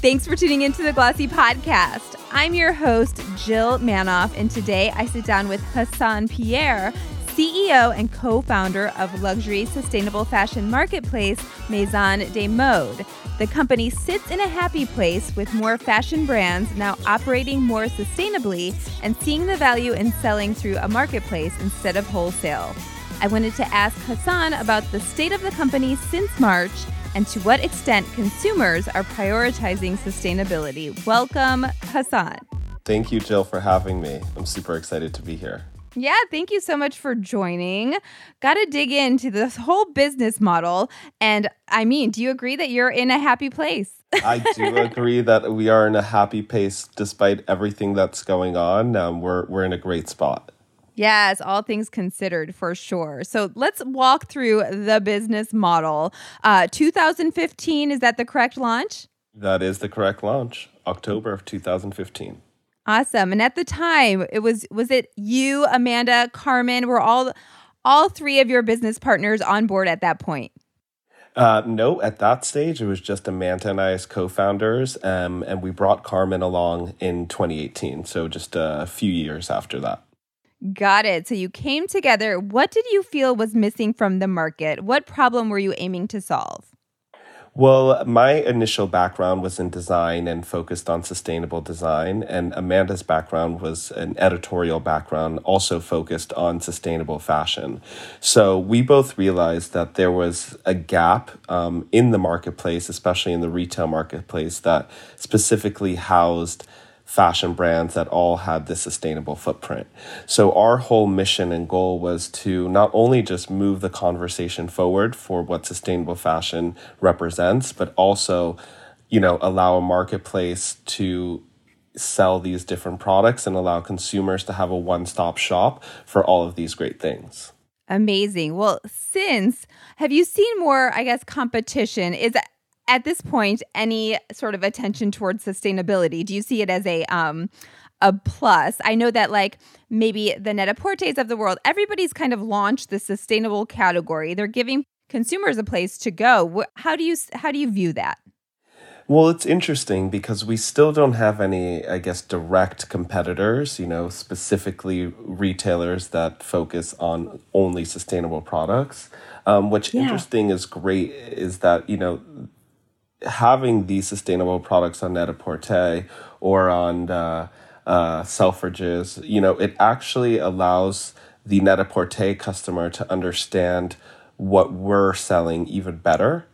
Thanks for tuning into the Glossy Podcast. I'm your host, Jill Manoff, and today I sit down with Hassan Pierre, CEO and co founder of luxury sustainable fashion marketplace Maison de Mode. The company sits in a happy place with more fashion brands now operating more sustainably and seeing the value in selling through a marketplace instead of wholesale. I wanted to ask Hassan about the state of the company since March and to what extent consumers are prioritizing sustainability. Welcome, Hassan. Thank you, Jill, for having me. I'm super excited to be here. Yeah, thank you so much for joining. Got to dig into this whole business model. And I mean, do you agree that you're in a happy place? I do agree that we are in a happy pace despite everything that's going on. Um, we're, we're in a great spot. Yes, all things considered for sure. So let's walk through the business model. Uh, 2015, is that the correct launch? That is the correct launch, October of 2015. Awesome. And at the time, it was was it you, Amanda, Carmen, were all all three of your business partners on board at that point? Uh, no, at that stage, it was just Amanda and I as co founders, um, and we brought Carmen along in 2018. So just a few years after that. Got it. So you came together. What did you feel was missing from the market? What problem were you aiming to solve? Well, my initial background was in design and focused on sustainable design. And Amanda's background was an editorial background, also focused on sustainable fashion. So we both realized that there was a gap um, in the marketplace, especially in the retail marketplace, that specifically housed fashion brands that all had this sustainable footprint. So our whole mission and goal was to not only just move the conversation forward for what sustainable fashion represents, but also, you know, allow a marketplace to sell these different products and allow consumers to have a one-stop shop for all of these great things. Amazing. Well, since have you seen more, I guess, competition? Is at this point any sort of attention towards sustainability? Do you see it as a um a plus? I know that like maybe the Net-a-Porters of the world, everybody's kind of launched the sustainable category. They're giving consumers a place to go. How do you how do you view that? Well, it's interesting because we still don't have any, I guess, direct competitors, you know, specifically retailers that focus on only sustainable products. Um, what's yeah. interesting is great is that, you know, having these sustainable products on Net-a-Porter or on uh, uh, Selfridges, you know, it actually allows the Net-a-Porter customer to understand what we're selling even better.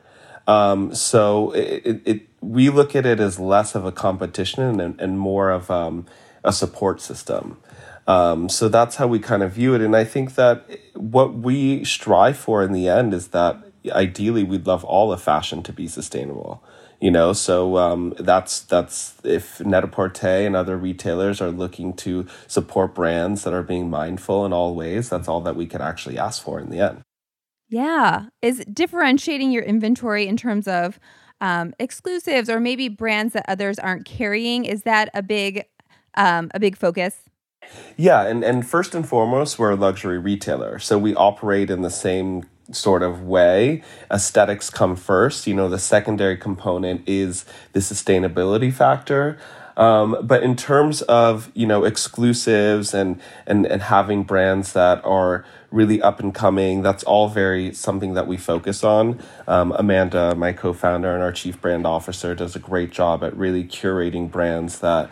Um, so it, it, it, we look at it as less of a competition and, and more of um, a support system. Um, so that's how we kind of view it. And I think that what we strive for in the end is that ideally we'd love all of fashion to be sustainable you know? So um, that's that's if net-a-porter and other retailers are looking to support brands that are being mindful in all ways that's all that we could actually ask for in the end. Yeah. Is differentiating your inventory in terms of um, exclusives or maybe brands that others aren't carrying is that a big um, a big focus? Yeah and, and first and foremost we're a luxury retailer so we operate in the same sort of way. Aesthetics come first. You know, the secondary component is the sustainability factor. Um, but in terms of you know exclusives and and and having brands that are really up and coming, that's all very something that we focus on. Um, Amanda, my co-founder and our chief brand officer, does a great job at really curating brands that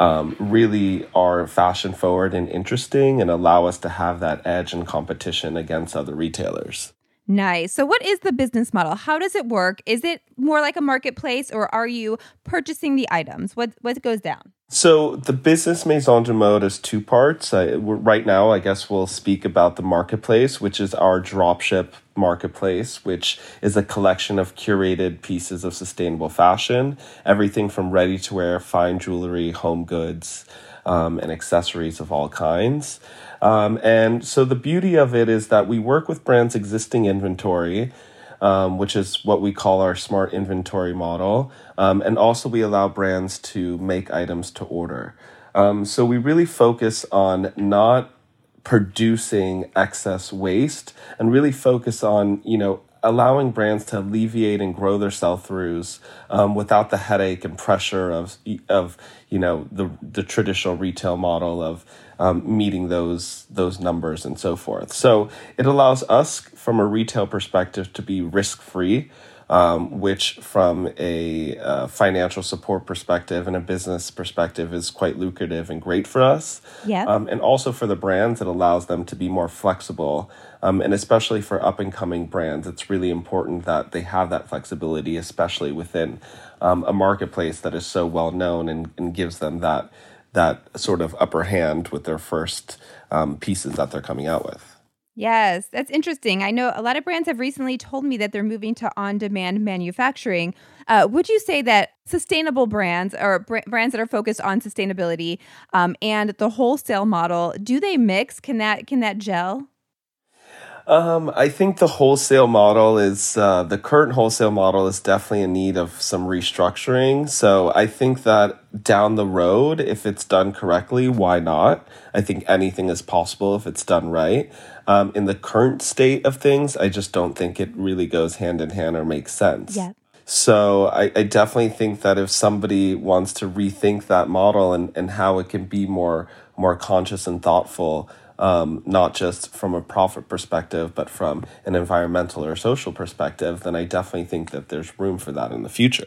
um, really are fashion forward and interesting and allow us to have that edge in competition against other retailers. Nice. So, what is the business model? How does it work? Is it more like a marketplace, or are you purchasing the items? What what goes down? So, the business Maison de Mode is two parts. Uh, right now, I guess we'll speak about the marketplace, which is our dropship marketplace, which is a collection of curated pieces of sustainable fashion, everything from ready to wear, fine jewelry, home goods, um, and accessories of all kinds. Um, and so the beauty of it is that we work with brands' existing inventory, um, which is what we call our smart inventory model. Um, and also, we allow brands to make items to order. Um, so we really focus on not producing excess waste and really focus on, you know, allowing brands to alleviate and grow their sell throughs um, without the headache and pressure of of you know the the traditional retail model of um, meeting those those numbers and so forth. So it allows us from a retail perspective to be risk free um, which from a uh, financial support perspective and a business perspective is quite lucrative and great for us. Yeah. Um, and also for the brands, it allows them to be more flexible. Um, and especially for up and coming brands, it's really important that they have that flexibility, especially within um, a marketplace that is so well known and, and gives them that that sort of upper hand with their first um, pieces that they're coming out with. Yes, that's interesting. I know a lot of brands have recently told me that they're moving to on demand manufacturing. Uh, would you say that sustainable brands or br- brands that are focused on sustainability um, and the wholesale model, do they mix? Can that can that gel? Um, I think the wholesale model is uh, the current wholesale model is definitely in need of some restructuring. So I think that down the road, if it's done correctly, why not? I think anything is possible if it's done right. Um, in the current state of things, I just don't think it really goes hand in hand or makes sense. Yeah. So I, I definitely think that if somebody wants to rethink that model and, and how it can be more more conscious and thoughtful, um, not just from a profit perspective, but from an environmental or social perspective, then I definitely think that there's room for that in the future.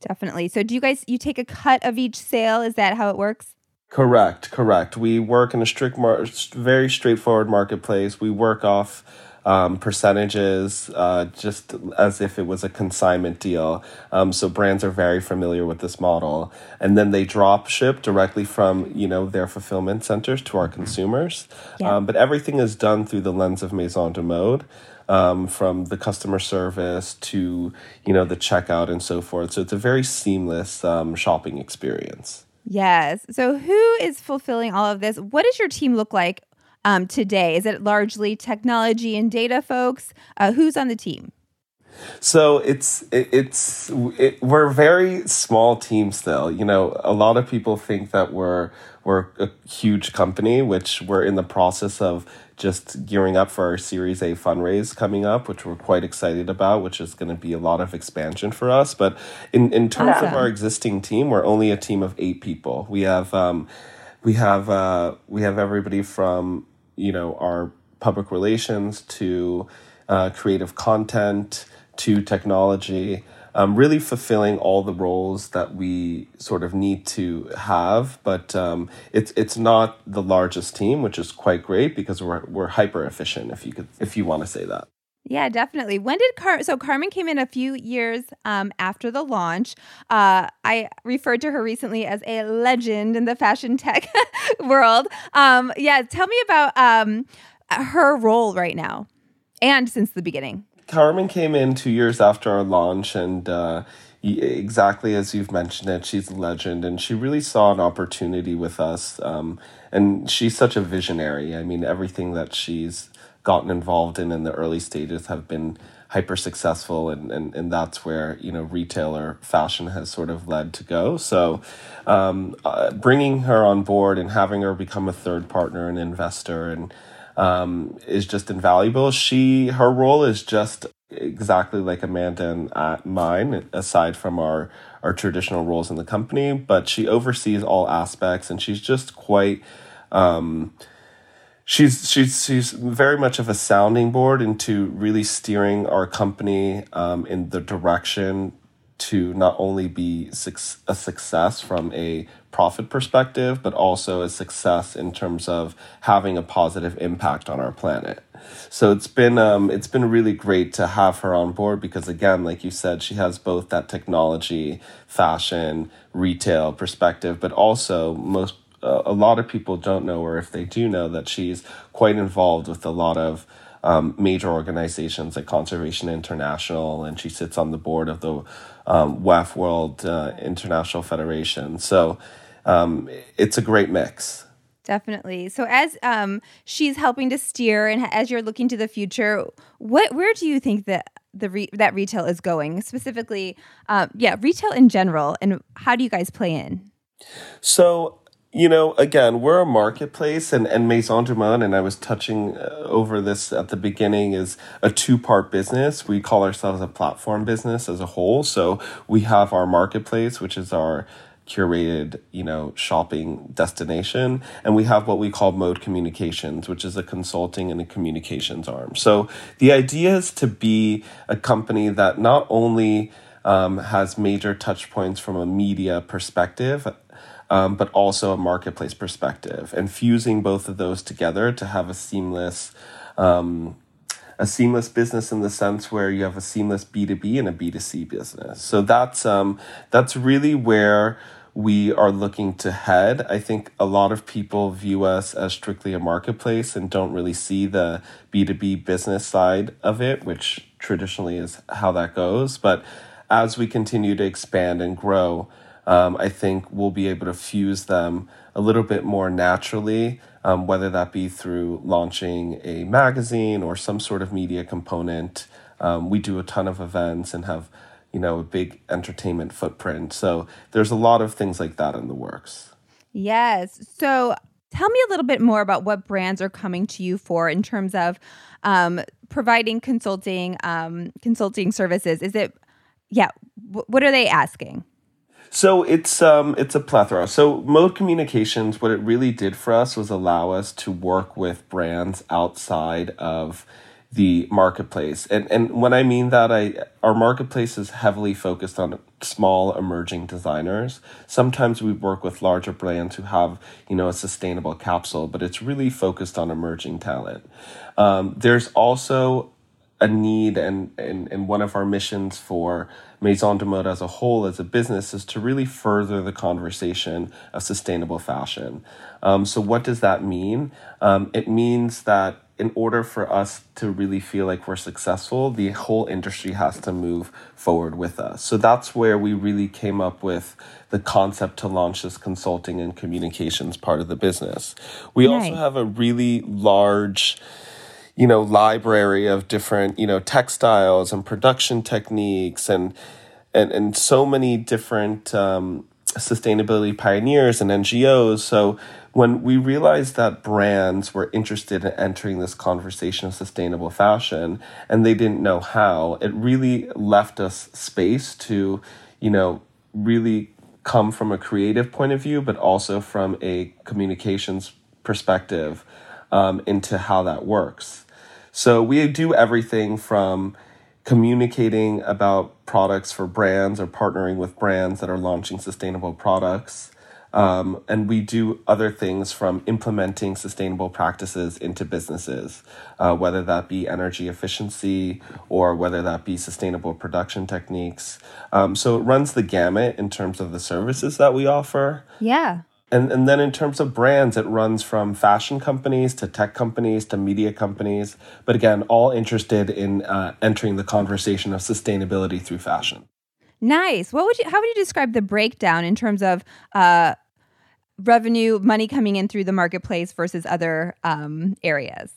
Definitely. So, do you guys you take a cut of each sale? Is that how it works? Correct, correct. We work in a strict, mar- very straightforward marketplace. We work off um, percentages, uh, just as if it was a consignment deal. Um, so brands are very familiar with this model, and then they drop ship directly from you know their fulfillment centers to our consumers. Yeah. Um, but everything is done through the lens of Maison de Mode. Um, from the customer service to you know the checkout and so forth. So it's a very seamless um, shopping experience. Yes. So who is fulfilling all of this? What does your team look like um, today? Is it largely technology and data folks? Uh, who's on the team? So it's it, it's it, we're a very small team still. You know, a lot of people think that we're we're a huge company, which we're in the process of just gearing up for our Series A fundraise coming up, which we're quite excited about, which is going to be a lot of expansion for us. But in in terms awesome. of our existing team, we're only a team of eight people. We have um, we have uh, we have everybody from you know our public relations to uh, creative content to technology um, really fulfilling all the roles that we sort of need to have. But um, it's it's not the largest team which is quite great because we're we're hyper efficient if you could if you want to say that yeah, definitely. When did Car? So Carmen came in a few years um, after the launch. Uh, I referred to her recently as a legend in the fashion tech world. Um, yeah, tell me about um, her role right now, and since the beginning. Carmen came in two years after our launch, and uh, exactly as you've mentioned it, she's a legend, and she really saw an opportunity with us. Um, and she's such a visionary. I mean, everything that she's gotten involved in in the early stages have been hyper successful and, and, and that's where you know retailer fashion has sort of led to go. So um, uh, bringing her on board and having her become a third partner and investor and um, is just invaluable. She her role is just exactly like amanda and uh, mine aside from our our traditional roles in the company but she oversees all aspects and she's just quite um, she's she's she's very much of a sounding board into really steering our company um, in the direction to not only be a success from a profit perspective, but also a success in terms of having a positive impact on our planet. So it's been um, it's been really great to have her on board because again, like you said, she has both that technology, fashion, retail perspective, but also most a lot of people don't know, or if they do know, that she's quite involved with a lot of um, major organizations like Conservation International, and she sits on the board of the um, WEF World uh, International Federation. So um, it's a great mix. Definitely. So as um, she's helping to steer, and as you're looking to the future, what where do you think that the re- that retail is going specifically? Uh, yeah, retail in general, and how do you guys play in? So you know, again, we're a marketplace, and, and Maison de Mode, and I was touching uh, over this at the beginning, is a two part business. We call ourselves a platform business as a whole. So we have our marketplace, which is our curated, you know, shopping destination. And we have what we call Mode Communications, which is a consulting and a communications arm. So the idea is to be a company that not only um, has major touch points from a media perspective, um, but also a marketplace perspective, and fusing both of those together to have a seamless. Um, a seamless business in the sense where you have a seamless B2B and a B2C business. So that's um, that's really where we are looking to head. I think a lot of people view us as strictly a marketplace and don't really see the B2B business side of it, which traditionally is how that goes. But as we continue to expand and grow, um, I think we'll be able to fuse them a little bit more naturally, um, whether that be through launching a magazine or some sort of media component. Um, we do a ton of events and have you know, a big entertainment footprint. So there's a lot of things like that in the works. Yes. So tell me a little bit more about what brands are coming to you for in terms of um, providing consulting um, consulting services. Is it, yeah, w- what are they asking? So it's um it's a plethora. So Mode Communications, what it really did for us was allow us to work with brands outside of the marketplace. And and when I mean that I our marketplace is heavily focused on small emerging designers. Sometimes we work with larger brands who have, you know, a sustainable capsule, but it's really focused on emerging talent. Um, there's also a need and, and, and one of our missions for Maison de Mode as a whole, as a business, is to really further the conversation of sustainable fashion. Um, so, what does that mean? Um, it means that in order for us to really feel like we're successful, the whole industry has to move forward with us. So that's where we really came up with the concept to launch this consulting and communications part of the business. We nice. also have a really large you know library of different you know textiles and production techniques and and and so many different um, sustainability pioneers and NGOs. So when we realized that brands were interested in entering this conversation of sustainable fashion and they didn't know how, it really left us space to, you know, really come from a creative point of view, but also from a communications perspective um, into how that works. So we do everything from communicating about products for brands or partnering with brands that are launching sustainable products um, and we do other things from implementing sustainable practices into businesses, uh, whether that be energy efficiency or whether that be sustainable production techniques. Um, so it runs the gamut in terms of the services that we offer. Yeah. And, and then in terms of brands, it runs from fashion companies to tech companies to media companies, but again, all interested in uh, entering the conversation of sustainability through fashion. Nice. What would you? How would you describe the breakdown in terms of uh, revenue, money coming in through the marketplace versus other um, areas?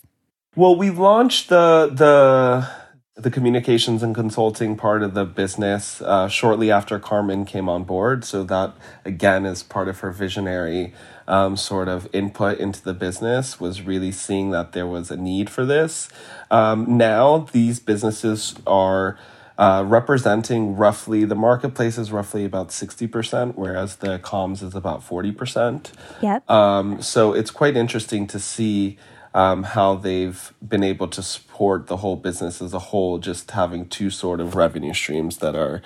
Well, we launched the the the communications and consulting part of the business uh, shortly after Carmen came on board. So that again is part of her visionary um, sort of input into the business was really seeing that there was a need for this. Um, now these businesses are uh, representing roughly the marketplace is roughly about 60%, whereas the comms is about 40%. Yep. Um, so it's quite interesting to see um, how they've been able to support the whole business as a whole, just having two sort of revenue streams that are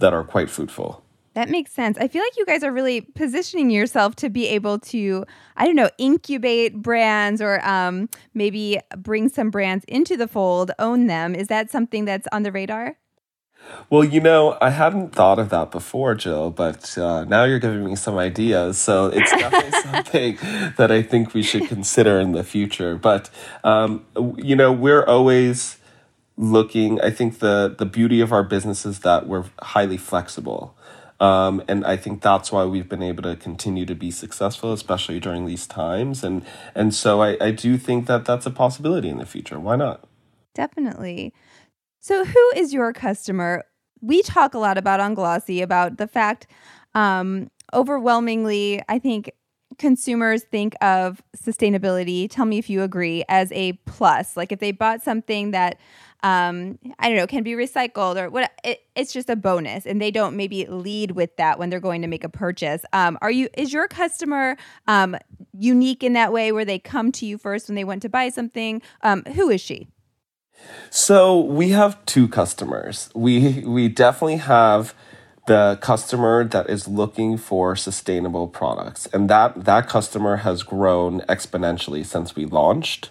that are quite fruitful. That makes sense. I feel like you guys are really positioning yourself to be able to, I don't know, incubate brands or um, maybe bring some brands into the fold, own them. Is that something that's on the radar? Well, you know, I hadn't thought of that before, Jill, but uh, now you're giving me some ideas. So it's definitely something that I think we should consider in the future. But, um, you know, we're always looking, I think the, the beauty of our business is that we're highly flexible. Um, and I think that's why we've been able to continue to be successful, especially during these times. And and so I, I do think that that's a possibility in the future. Why not? Definitely. So, who is your customer? We talk a lot about on Glossy about the fact, um, overwhelmingly, I think consumers think of sustainability, tell me if you agree, as a plus. Like if they bought something that um, I don't know, can be recycled or what it, it's just a bonus and they don't maybe lead with that when they're going to make a purchase. Um, are you is your customer um, unique in that way where they come to you first when they want to buy something? Um, who is she? So we have two customers. We we definitely have the customer that is looking for sustainable products, and that that customer has grown exponentially since we launched.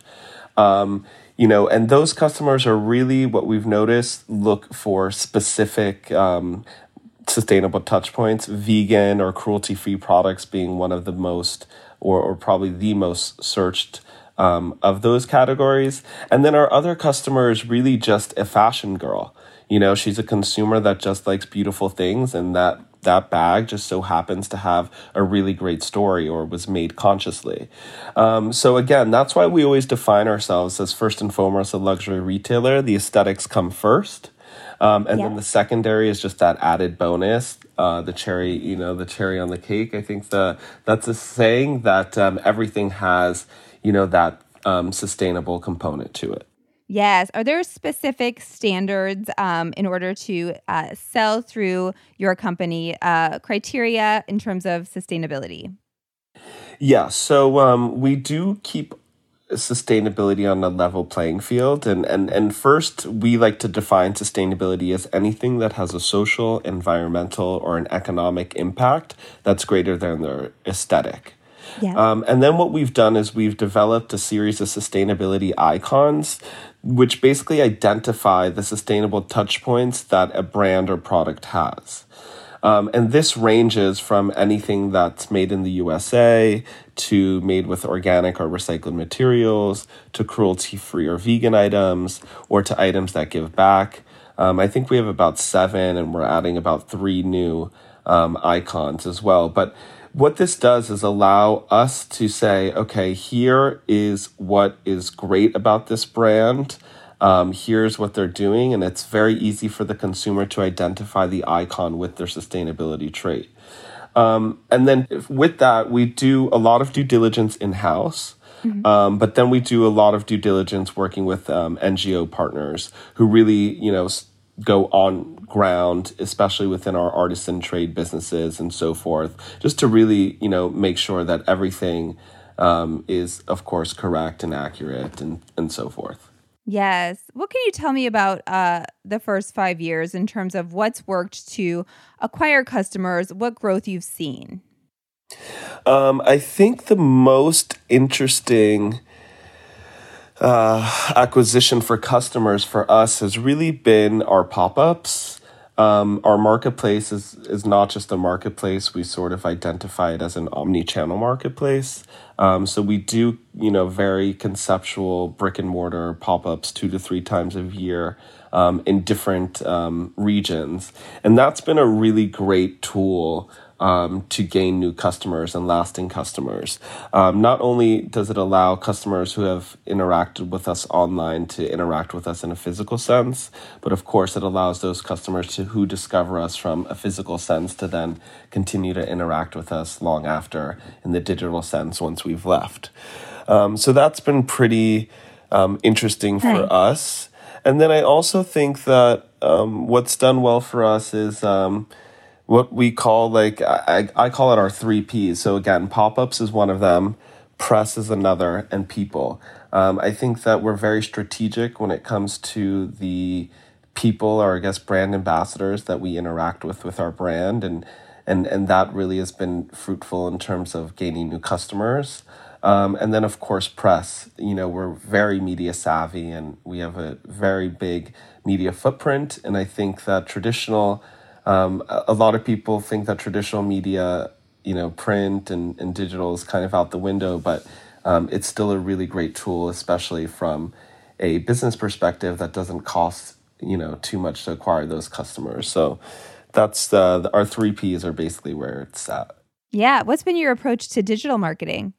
Um, you know, and those customers are really what we've noticed look for specific um, sustainable touch points, vegan or cruelty free products being one of the most, or, or probably the most searched um, of those categories. And then our other customer is really just a fashion girl. You know, she's a consumer that just likes beautiful things, and that that bag just so happens to have a really great story or was made consciously. Um, so again, that's why we always define ourselves as first and foremost a luxury retailer. The aesthetics come first. Um, and yeah. then the secondary is just that added bonus, uh, the cherry, you know, the cherry on the cake. I think the that's a saying that um, everything has you know that um, sustainable component to it. Yes. Are there specific standards um, in order to uh, sell through your company uh, criteria in terms of sustainability? Yeah. So um, we do keep sustainability on a level playing field and, and and first we like to define sustainability as anything that has a social environmental or an economic impact that's greater than their aesthetic yeah. Um, and then what we've done is we've developed a series of sustainability icons, which basically identify the sustainable touch points that a brand or product has. Um, and this ranges from anything that's made in the USA to made with organic or recycled materials to cruelty free or vegan items or to items that give back. Um, I think we have about seven, and we're adding about three new um, icons as well. But what this does is allow us to say, okay, here is what is great about this brand. Um, here's what they're doing, and it's very easy for the consumer to identify the icon with their sustainability trait. Um, and then with that, we do a lot of due diligence in house. Mm-hmm. Um, but then we do a lot of due diligence working with um, NGO partners who really, you know, go on ground, especially within our artisan trade businesses and so forth, just to really, you know, make sure that everything um, is, of course, correct and accurate and, and so forth. Yes. What can you tell me about uh, the first five years in terms of what's worked to acquire customers, what growth you've seen? Um, I think the most interesting uh, acquisition for customers for us has really been our pop ups. Um, our marketplace is, is not just a marketplace. We sort of identify it as an omni-channel marketplace. Um, so we do, you know, very conceptual brick and mortar pop-ups two to three times a year um, in different um, regions, and that's been a really great tool um, to gain new customers and lasting customers. Um, not only does it allow customers who have interacted with us online to interact with us in a physical sense, but of course it allows those customers to who discover us from a physical sense to then continue to interact with us long after in the digital sense once we've left. Um, so that's been pretty um, interesting for right. us. And then I also think that um, what's done well for us is um, what we call like I, I call it our three P's. So again, pop-ups is one of them, press is another, and people. Um, I think that we're very strategic when it comes to the people or I guess brand ambassadors that we interact with with our brand and and and that really has been fruitful in terms of gaining new customers. Um, and then of course press. You know we're very media savvy and we have a very big media footprint, and I think that traditional um, a, lot of people think that traditional media, you know, print and, and digital is kind of out the window, but um, it's still a really great tool, especially from a business perspective that doesn't cost, you know, too much to acquire those customers. So that's uh, the, our three Ps are basically where it's at. Yeah. What's been your approach to digital marketing?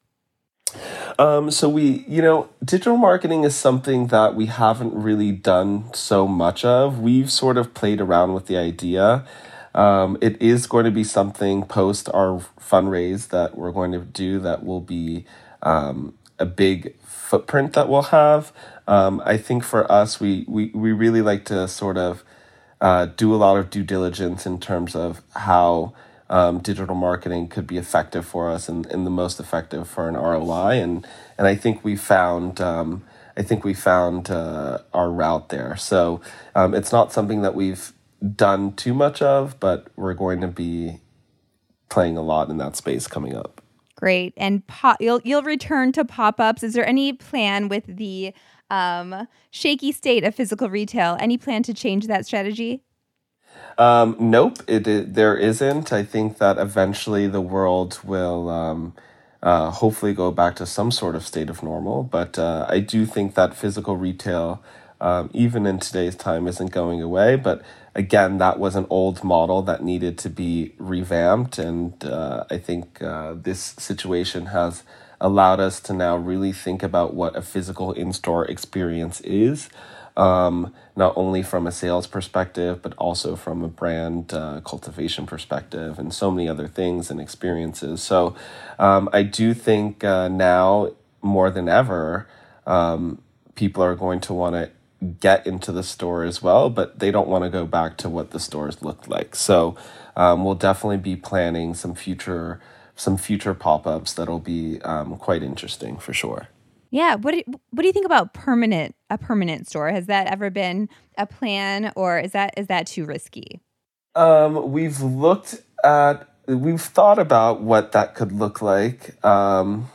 Um, so we, you know, digital marketing is something that we haven't really done so much of. We've sort of played around with the idea. Um, it is going to be something post our fundraise that we're going to do that will be um, a big footprint that we'll have. Um, I think for us, we, we, we really like to sort of uh, do a lot of due diligence in terms of how um, digital marketing could be effective for us and, and the most effective for an ROI. And, and I think we found, um, I think we found uh, our route there. So um, it's not something that we've done too much of, but we're going to be playing a lot in that space coming up. Great. And pop, you'll you'll return to pop-ups. Is there any plan with the um, shaky state of physical retail? Any plan to change that strategy? Um, nope, it, it, there isn't. I think that eventually the world will um, uh, hopefully go back to some sort of state of normal. But uh, I do think that physical retail, um, even in today's time, isn't going away. But again, that was an old model that needed to be revamped. And uh, I think uh, this situation has allowed us to now really think about what a physical in store experience is. Um, not only from a sales perspective, but also from a brand uh, cultivation perspective, and so many other things and experiences. So, um, I do think uh, now more than ever, um, people are going to want to get into the store as well, but they don't want to go back to what the stores looked like. So um, we'll definitely be planning some future some future pop ups that'll be um, quite interesting for sure. Yeah, what do, what do you think about permanent a permanent store? Has that ever been a plan, or is that is that too risky? Um, we've looked at we've thought about what that could look like um,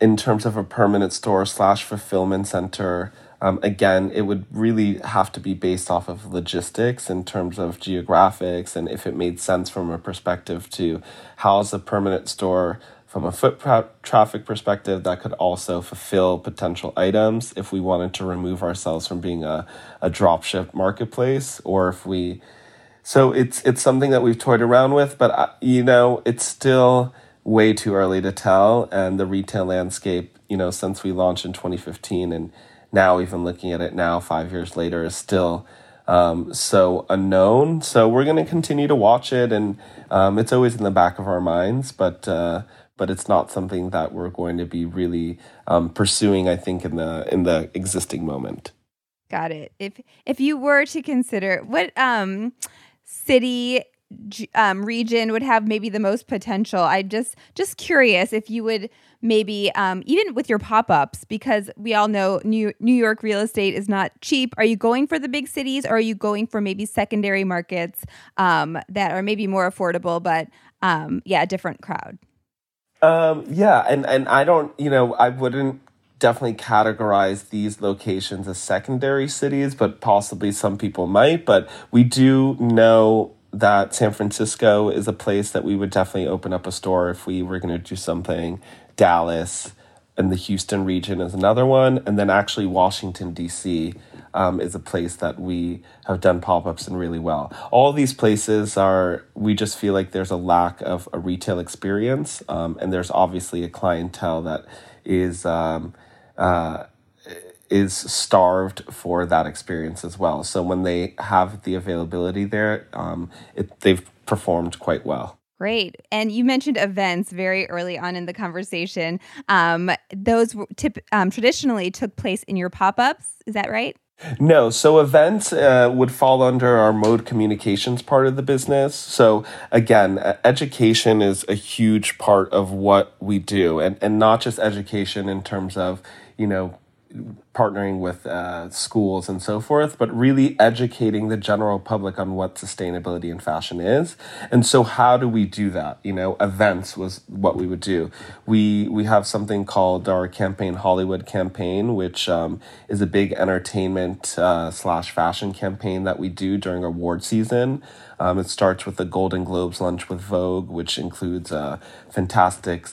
in terms of a permanent store slash fulfillment center. Um, again, it would really have to be based off of logistics in terms of geographics and if it made sense from a perspective to house a permanent store. From a foot traffic perspective that could also fulfill potential items if we wanted to remove ourselves from being a, a dropship marketplace or if we so it's it's something that we've toyed around with but uh, you know it's still way too early to tell and the retail landscape you know since we launched in 2015 and now even looking at it now five years later is still um, so unknown. So we're going to continue to watch it and um, it's always in the back of our minds but uh, but it's not something that we're going to be really um, pursuing i think in the in the existing moment. Got it. If if you were to consider what um city um, region would have maybe the most potential. I just just curious if you would maybe um, even with your pop ups because we all know New New York real estate is not cheap. Are you going for the big cities or are you going for maybe secondary markets um, that are maybe more affordable, but um, yeah, a different crowd? Um, yeah, and and I don't, you know, I wouldn't definitely categorize these locations as secondary cities, but possibly some people might. But we do know that San Francisco is a place that we would definitely open up a store if we were going to do something. Dallas and the Houston region is another one. And then actually, Washington, D.C. Um, is a place that we have done pop ups in really well. All these places are, we just feel like there's a lack of a retail experience. Um, and there's obviously a clientele that is. Um, uh, is starved for that experience as well. So when they have the availability there, um, it, they've performed quite well. Great. And you mentioned events very early on in the conversation. Um, those tip, um, traditionally took place in your pop ups. Is that right? No, so events uh, would fall under our mode communications part of the business. So again, education is a huge part of what we do, and and not just education in terms of you know partnering with uh, schools and so forth, but really educating the general public on what sustainability and fashion is. And so, how do we do that? You know, events was what we would do. We we have something called our campaign Hollywood campaign, which um, is a big entertainment uh, slash fashion campaign that we do during award season. Um, it starts with the Golden Globes lunch with Vogue, which includes a fantastic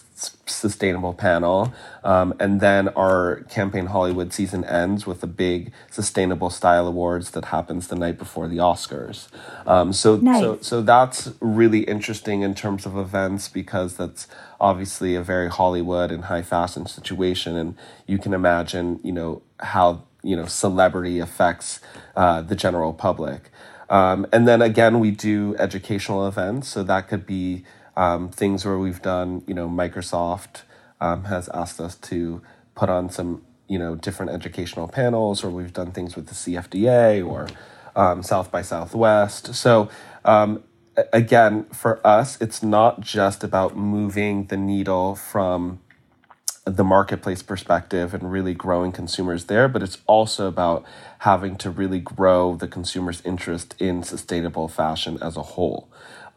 sustainable panel. Um, and then our campaign Hollywood season ends with a big sustainable style awards that happens the night before the Oscars. Um, so, nice. so, so that's really interesting in terms of events because that's obviously a very Hollywood and high fashion situation. And you can imagine, you know, how, you know, celebrity affects uh, the general public. Um, and then again, we do educational events. So that could be um, things where we've done, you know, Microsoft um, has asked us to put on some, you know, different educational panels, or we've done things with the CFDA or um, South by Southwest. So um, again, for us, it's not just about moving the needle from the marketplace perspective and really growing consumers there, but it's also about having to really grow the consumer's interest in sustainable fashion as a whole.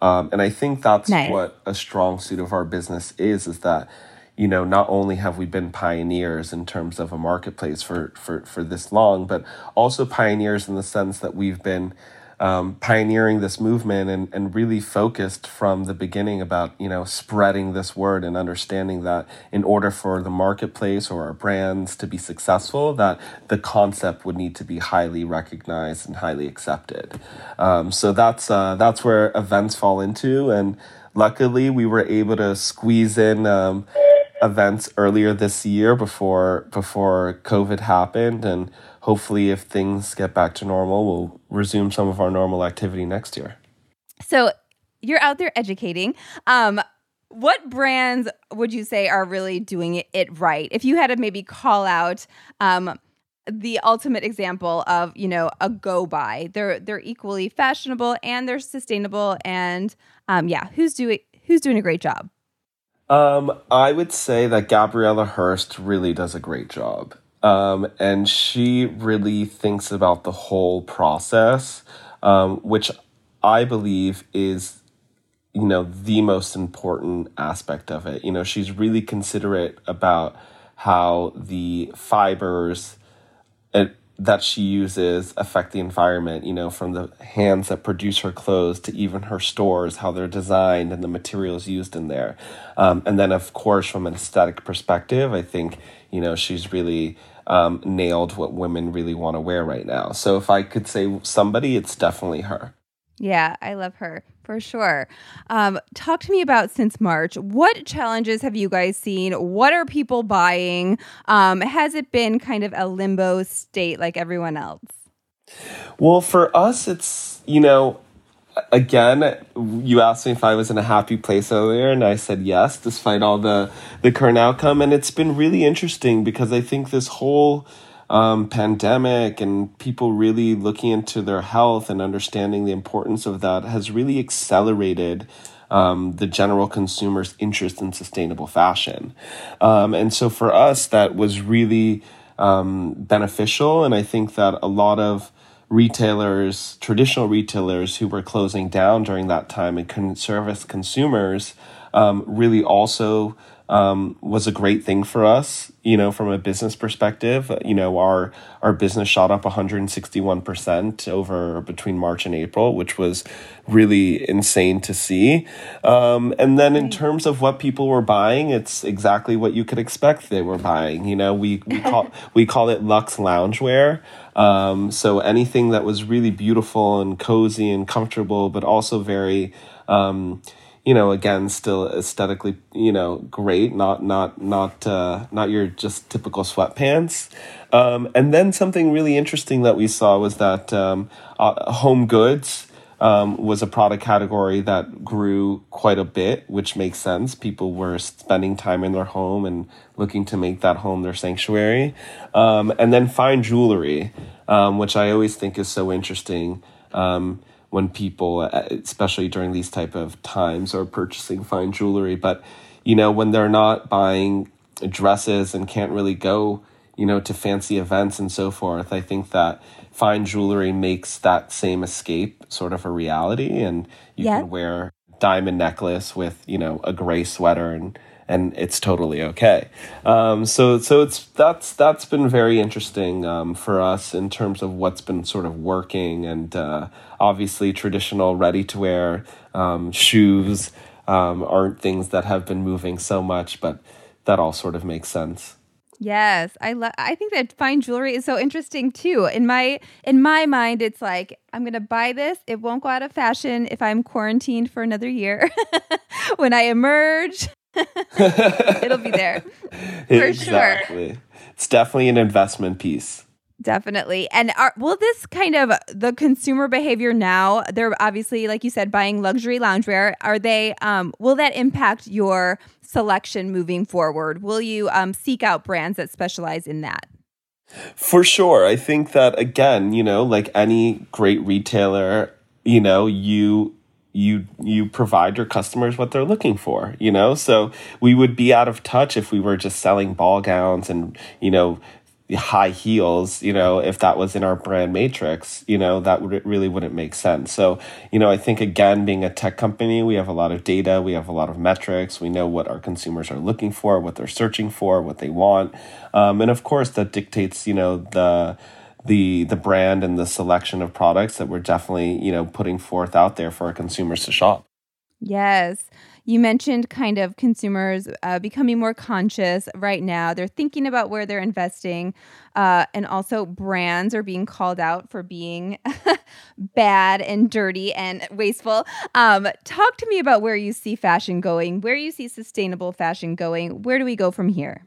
Um, and I think that's nice. what a strong suit of our business is, is that, you know, not only have we been pioneers in terms of a marketplace for, for, for this long, but also pioneers in the sense that we've been um, pioneering this movement and, and really focused from the beginning about you know spreading this word and understanding that in order for the marketplace or our brands to be successful that the concept would need to be highly recognized and highly accepted. Um, so that's uh, that's where events fall into. And luckily we were able to squeeze in um, events earlier this year before before covid happened. And hopefully, if things get back to normal, we'll resume some of our normal activity next year. So you're out there educating. Um, what brands would you say are really doing it, right? If you had to maybe call out um, the ultimate example of you know a go buy, they're they're equally fashionable and they're sustainable, and um, yeah, who's doing who's doing a great job? Um, I would say that Gabriela Hearst really does a great job. Um, and she really thinks about the whole process, um, which I believe is, you know, the most important aspect of it. You know, she's really considerate about how the fibers it, that she uses affect the environment, you know, from the hands that produce her clothes to even her stores, how they're designed and the materials used in there. Um, and then, of course, from an aesthetic perspective, I think, you know, she's really um, nailed what women really want to wear right now. So if I could say somebody, it's definitely her. Yeah, I love her for sure. Um, talk to me about since March. What challenges have you guys seen? What are people buying? Um, has it been kind of a limbo state like everyone else? Well, for us, it's, you know, again, you asked me if I was in a happy place earlier, and I said yes, despite all the the current outcome. And it's been really interesting because I think this whole um, pandemic and people really looking into their health and understanding the importance of that has really accelerated. Um, the general consumer's interest in sustainable fashion. Um, and so for us, that was really um, beneficial. And I think that a lot of retailers, traditional retailers who were closing down during that time and couldn't service consumers, um, really also um, was a great thing for us. You know, from a business perspective, you know, our our business shot up 161 percent over between March and April, which was really insane to see. Um, and then in terms of what people were buying, it's exactly what you could expect they were buying. You know, we we call we call it Lux loungewear. Um, so anything that was really beautiful and cozy and comfortable, but also very, um, you know, again, still aesthetically, you know, great. Not not not uh, not your just typical sweatpants. Um, and then something really interesting that we saw was that um, uh, home goods um, was a product category that grew quite a bit, which makes sense. People were spending time in their home and looking to make that home their sanctuary. Um, and then fine jewelry, um, which I always think is so interesting um, when people, uh, especially during these type of times, are purchasing fine jewelry. But you know, when they're not buying dresses and can't really go, you know, to fancy events and so forth, I think that fine jewelry makes that same escape sort of a reality and you yeah. can wear diamond necklace with you know a gray sweater and and it's totally okay. Um, so so it's that's that's been very interesting um, for us in terms of what's been sort of working and uh, obviously traditional ready to wear um, shoes um, aren't things that have been moving so much but that all sort of makes sense Yes, I love. I think that fine jewelry is so interesting too. In my in my mind, it's like I'm gonna buy this. It won't go out of fashion if I'm quarantined for another year. when I emerge, it'll be there for exactly. sure. It's definitely an investment piece. Definitely. And are, will this kind of the consumer behavior now? They're obviously, like you said, buying luxury loungewear. Are they? Um, will that impact your selection moving forward? Will you um, seek out brands that specialize in that? For sure. I think that again, you know, like any great retailer, you know, you you you provide your customers what they're looking for you know so we would be out of touch if we were just selling ball gowns and you know high heels, you know, if that was in our brand matrix, you know, that would, really wouldn't make sense. So, you know, I think again, being a tech company, we have a lot of data, we have a lot of metrics, we know what our consumers are looking for, what they're searching for, what they want, um, and of course, that dictates, you know, the the the brand and the selection of products that we're definitely you know putting forth out there for our consumers to shop. Yes. You mentioned kind of consumers uh, becoming more conscious right now. They're thinking about where they're investing. Uh, and also, brands are being called out for being bad and dirty and wasteful. Um, talk to me about where you see fashion going, where you see sustainable fashion going. Where do we go from here?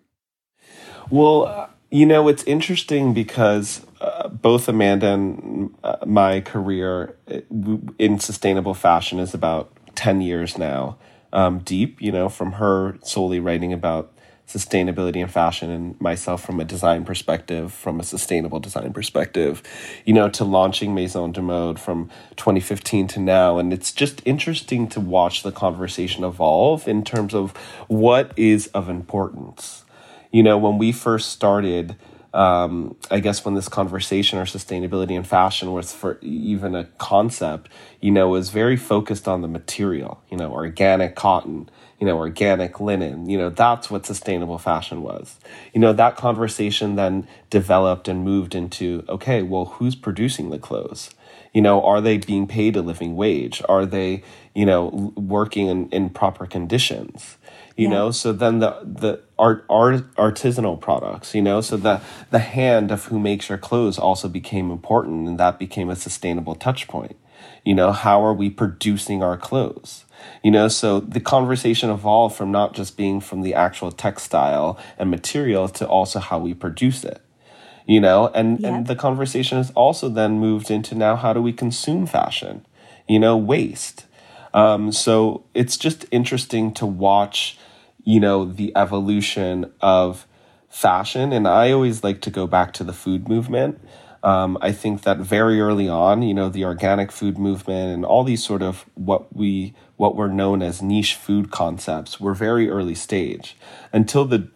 Well, uh, you know, it's interesting because uh, both Amanda and uh, my career uh, in sustainable fashion is about 10 years now um, deep, you know, from her solely writing about sustainability and fashion and myself from a design perspective, from a sustainable design perspective, you know, to launching Maison de Mode from 2015 to now. And it's just interesting to watch the conversation evolve in terms of what is of importance. You know, when we first started, um, I guess when this conversation or sustainability and fashion was for even a concept, you know, was very focused on the material, you know, organic cotton, you know, organic linen, you know, that's what sustainable fashion was. You know, that conversation then developed and moved into, okay, well, who's producing the clothes? You know, are they being paid a living wage? Are they, you know, working in, in proper conditions? You yeah. know so then the the art, art artisanal products you know so the the hand of who makes your clothes also became important and that became a sustainable touch point you know how are we producing our clothes you know so the conversation evolved from not just being from the actual textile and material to also how we produce it you know and yeah. and the conversation has also then moved into now how do we consume fashion you know waste um, so it's just interesting to watch you know, the evolution of fashion. And I always like to go back to the food movement. Um, I think that very early on, you know, the organic food movement and all these sort of what we what were known as niche food concepts were very early stage. Until the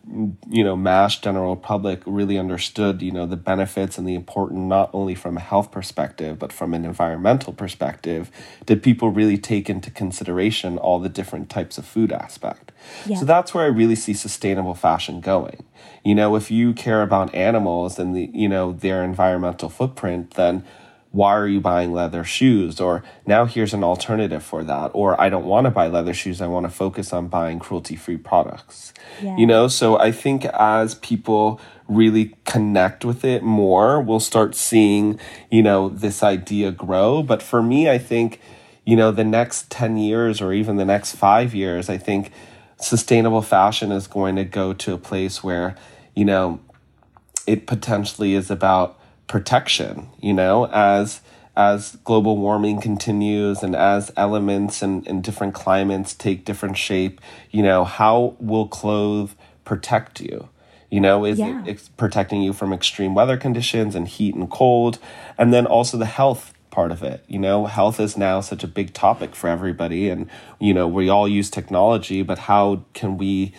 you know mass general public really understood you know the benefits and the important not only from a health perspective but from an environmental perspective did people really take into consideration all the different types of food aspect. Yeah. so that's where i really see sustainable fashion going. You know if you care about animals and the you know their environmental footprint then why are you buying leather shoes? Or now here's an alternative for that. Or I don't want to buy leather shoes. I want to focus on buying cruelty free products. Yeah. You know, so I think as people really connect with it more, we'll start seeing, you know, this idea grow. But for me, I think, you know, the next 10 years or even the next five years, I think sustainable fashion is going to go to a place where, you know, it potentially is about protection, you know, as as global warming continues and as elements and, and different climates take different shape, you know, how will clothes protect you? You know, is yeah. it protecting you from extreme weather conditions and heat and cold? And then also the health part of it. You know, health is now such a big topic for everybody. And, you know, we all use technology, but how can we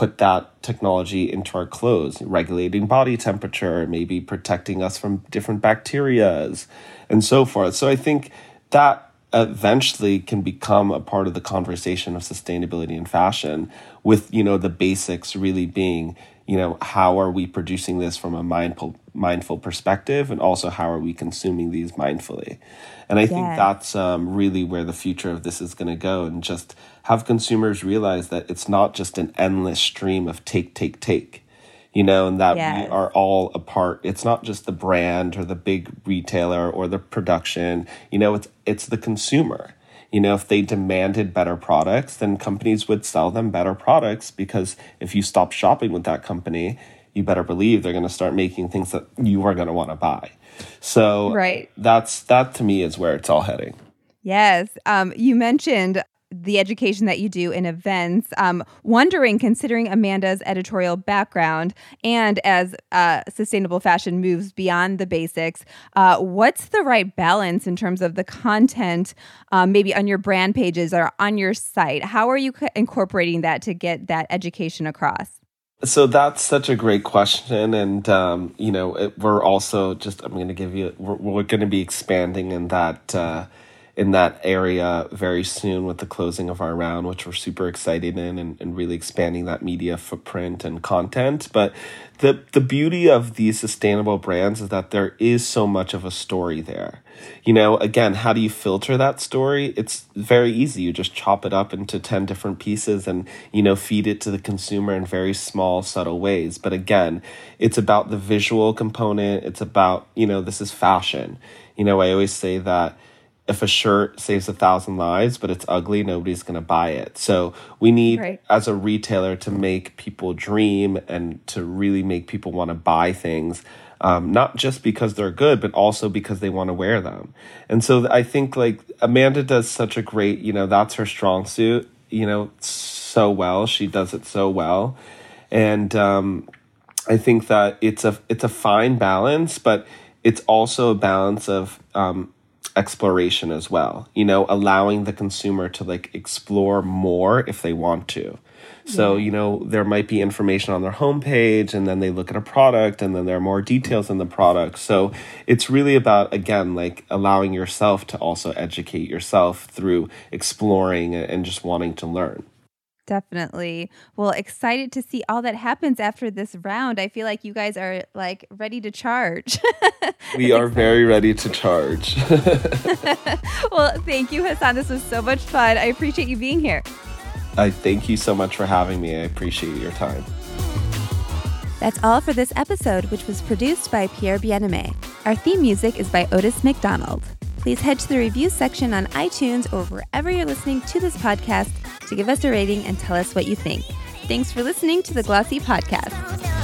put that technology into our clothes, regulating body temperature, maybe protecting us from different bacterias and so forth. So I think that eventually can become a part of the conversation of sustainability in fashion with, you know, the basics really being, you know, how are we producing this from a mindful mindful perspective and also how are we consuming these mindfully. And I yeah. think that's um, really where the future of this is going to go and just have consumers realize that it's not just an endless stream of take, take, take, you know, and that yes. we are all a part. It's not just the brand or the big retailer or the production, you know, it's, it's the consumer. You know, if they demanded better products, then companies would sell them better products because if you stop shopping with that company, you better believe they're going to start making things that you are going to want to buy. So right. that's that to me is where it's all heading. Yes. Um, you mentioned the education that you do in events. Um, wondering, considering Amanda's editorial background and as uh, sustainable fashion moves beyond the basics, uh, what's the right balance in terms of the content, um, maybe on your brand pages or on your site? How are you incorporating that to get that education across? So that's such a great question, and um, you know, it, we're also just I'm going to give you we're, we're going to be expanding in that. Uh, in that area very soon with the closing of our round, which we're super excited in and, and really expanding that media footprint and content. But the the beauty of these sustainable brands is that there is so much of a story there. You know, again, how do you filter that story? It's very easy. You just chop it up into 10 different pieces and, you know, feed it to the consumer in very small, subtle ways. But again, it's about the visual component. It's about, you know, this is fashion. You know, I always say that if a shirt saves a thousand lives but it's ugly nobody's going to buy it. So we need right. as a retailer to make people dream and to really make people want to buy things um, not just because they're good but also because they want to wear them. And so i think like amanda does such a great you know that's her strong suit you know so well. She does it so well. And um, i think that it's a it's a fine balance but it's also a balance of um, exploration as well you know allowing the consumer to like explore more if they want to. So yeah. you know there might be information on their homepage and then they look at a product and then there are more details in the product. So it's really about again like allowing yourself to also educate yourself through exploring and just wanting to learn Definitely. Well, excited to see all that happens after this round. I feel like you guys are like ready to charge. we are very ready to charge. well, thank you, Hassan. This was so much fun. I appreciate you being here. I thank you so much for having me. I appreciate your time. That's all for this episode, which was produced by Pierre Bienaimé. Our theme music is by Otis McDonald. Please head to the review section on iTunes or wherever you're listening to this podcast to give us a rating and tell us what you think. Thanks for listening to the Glossy Podcast.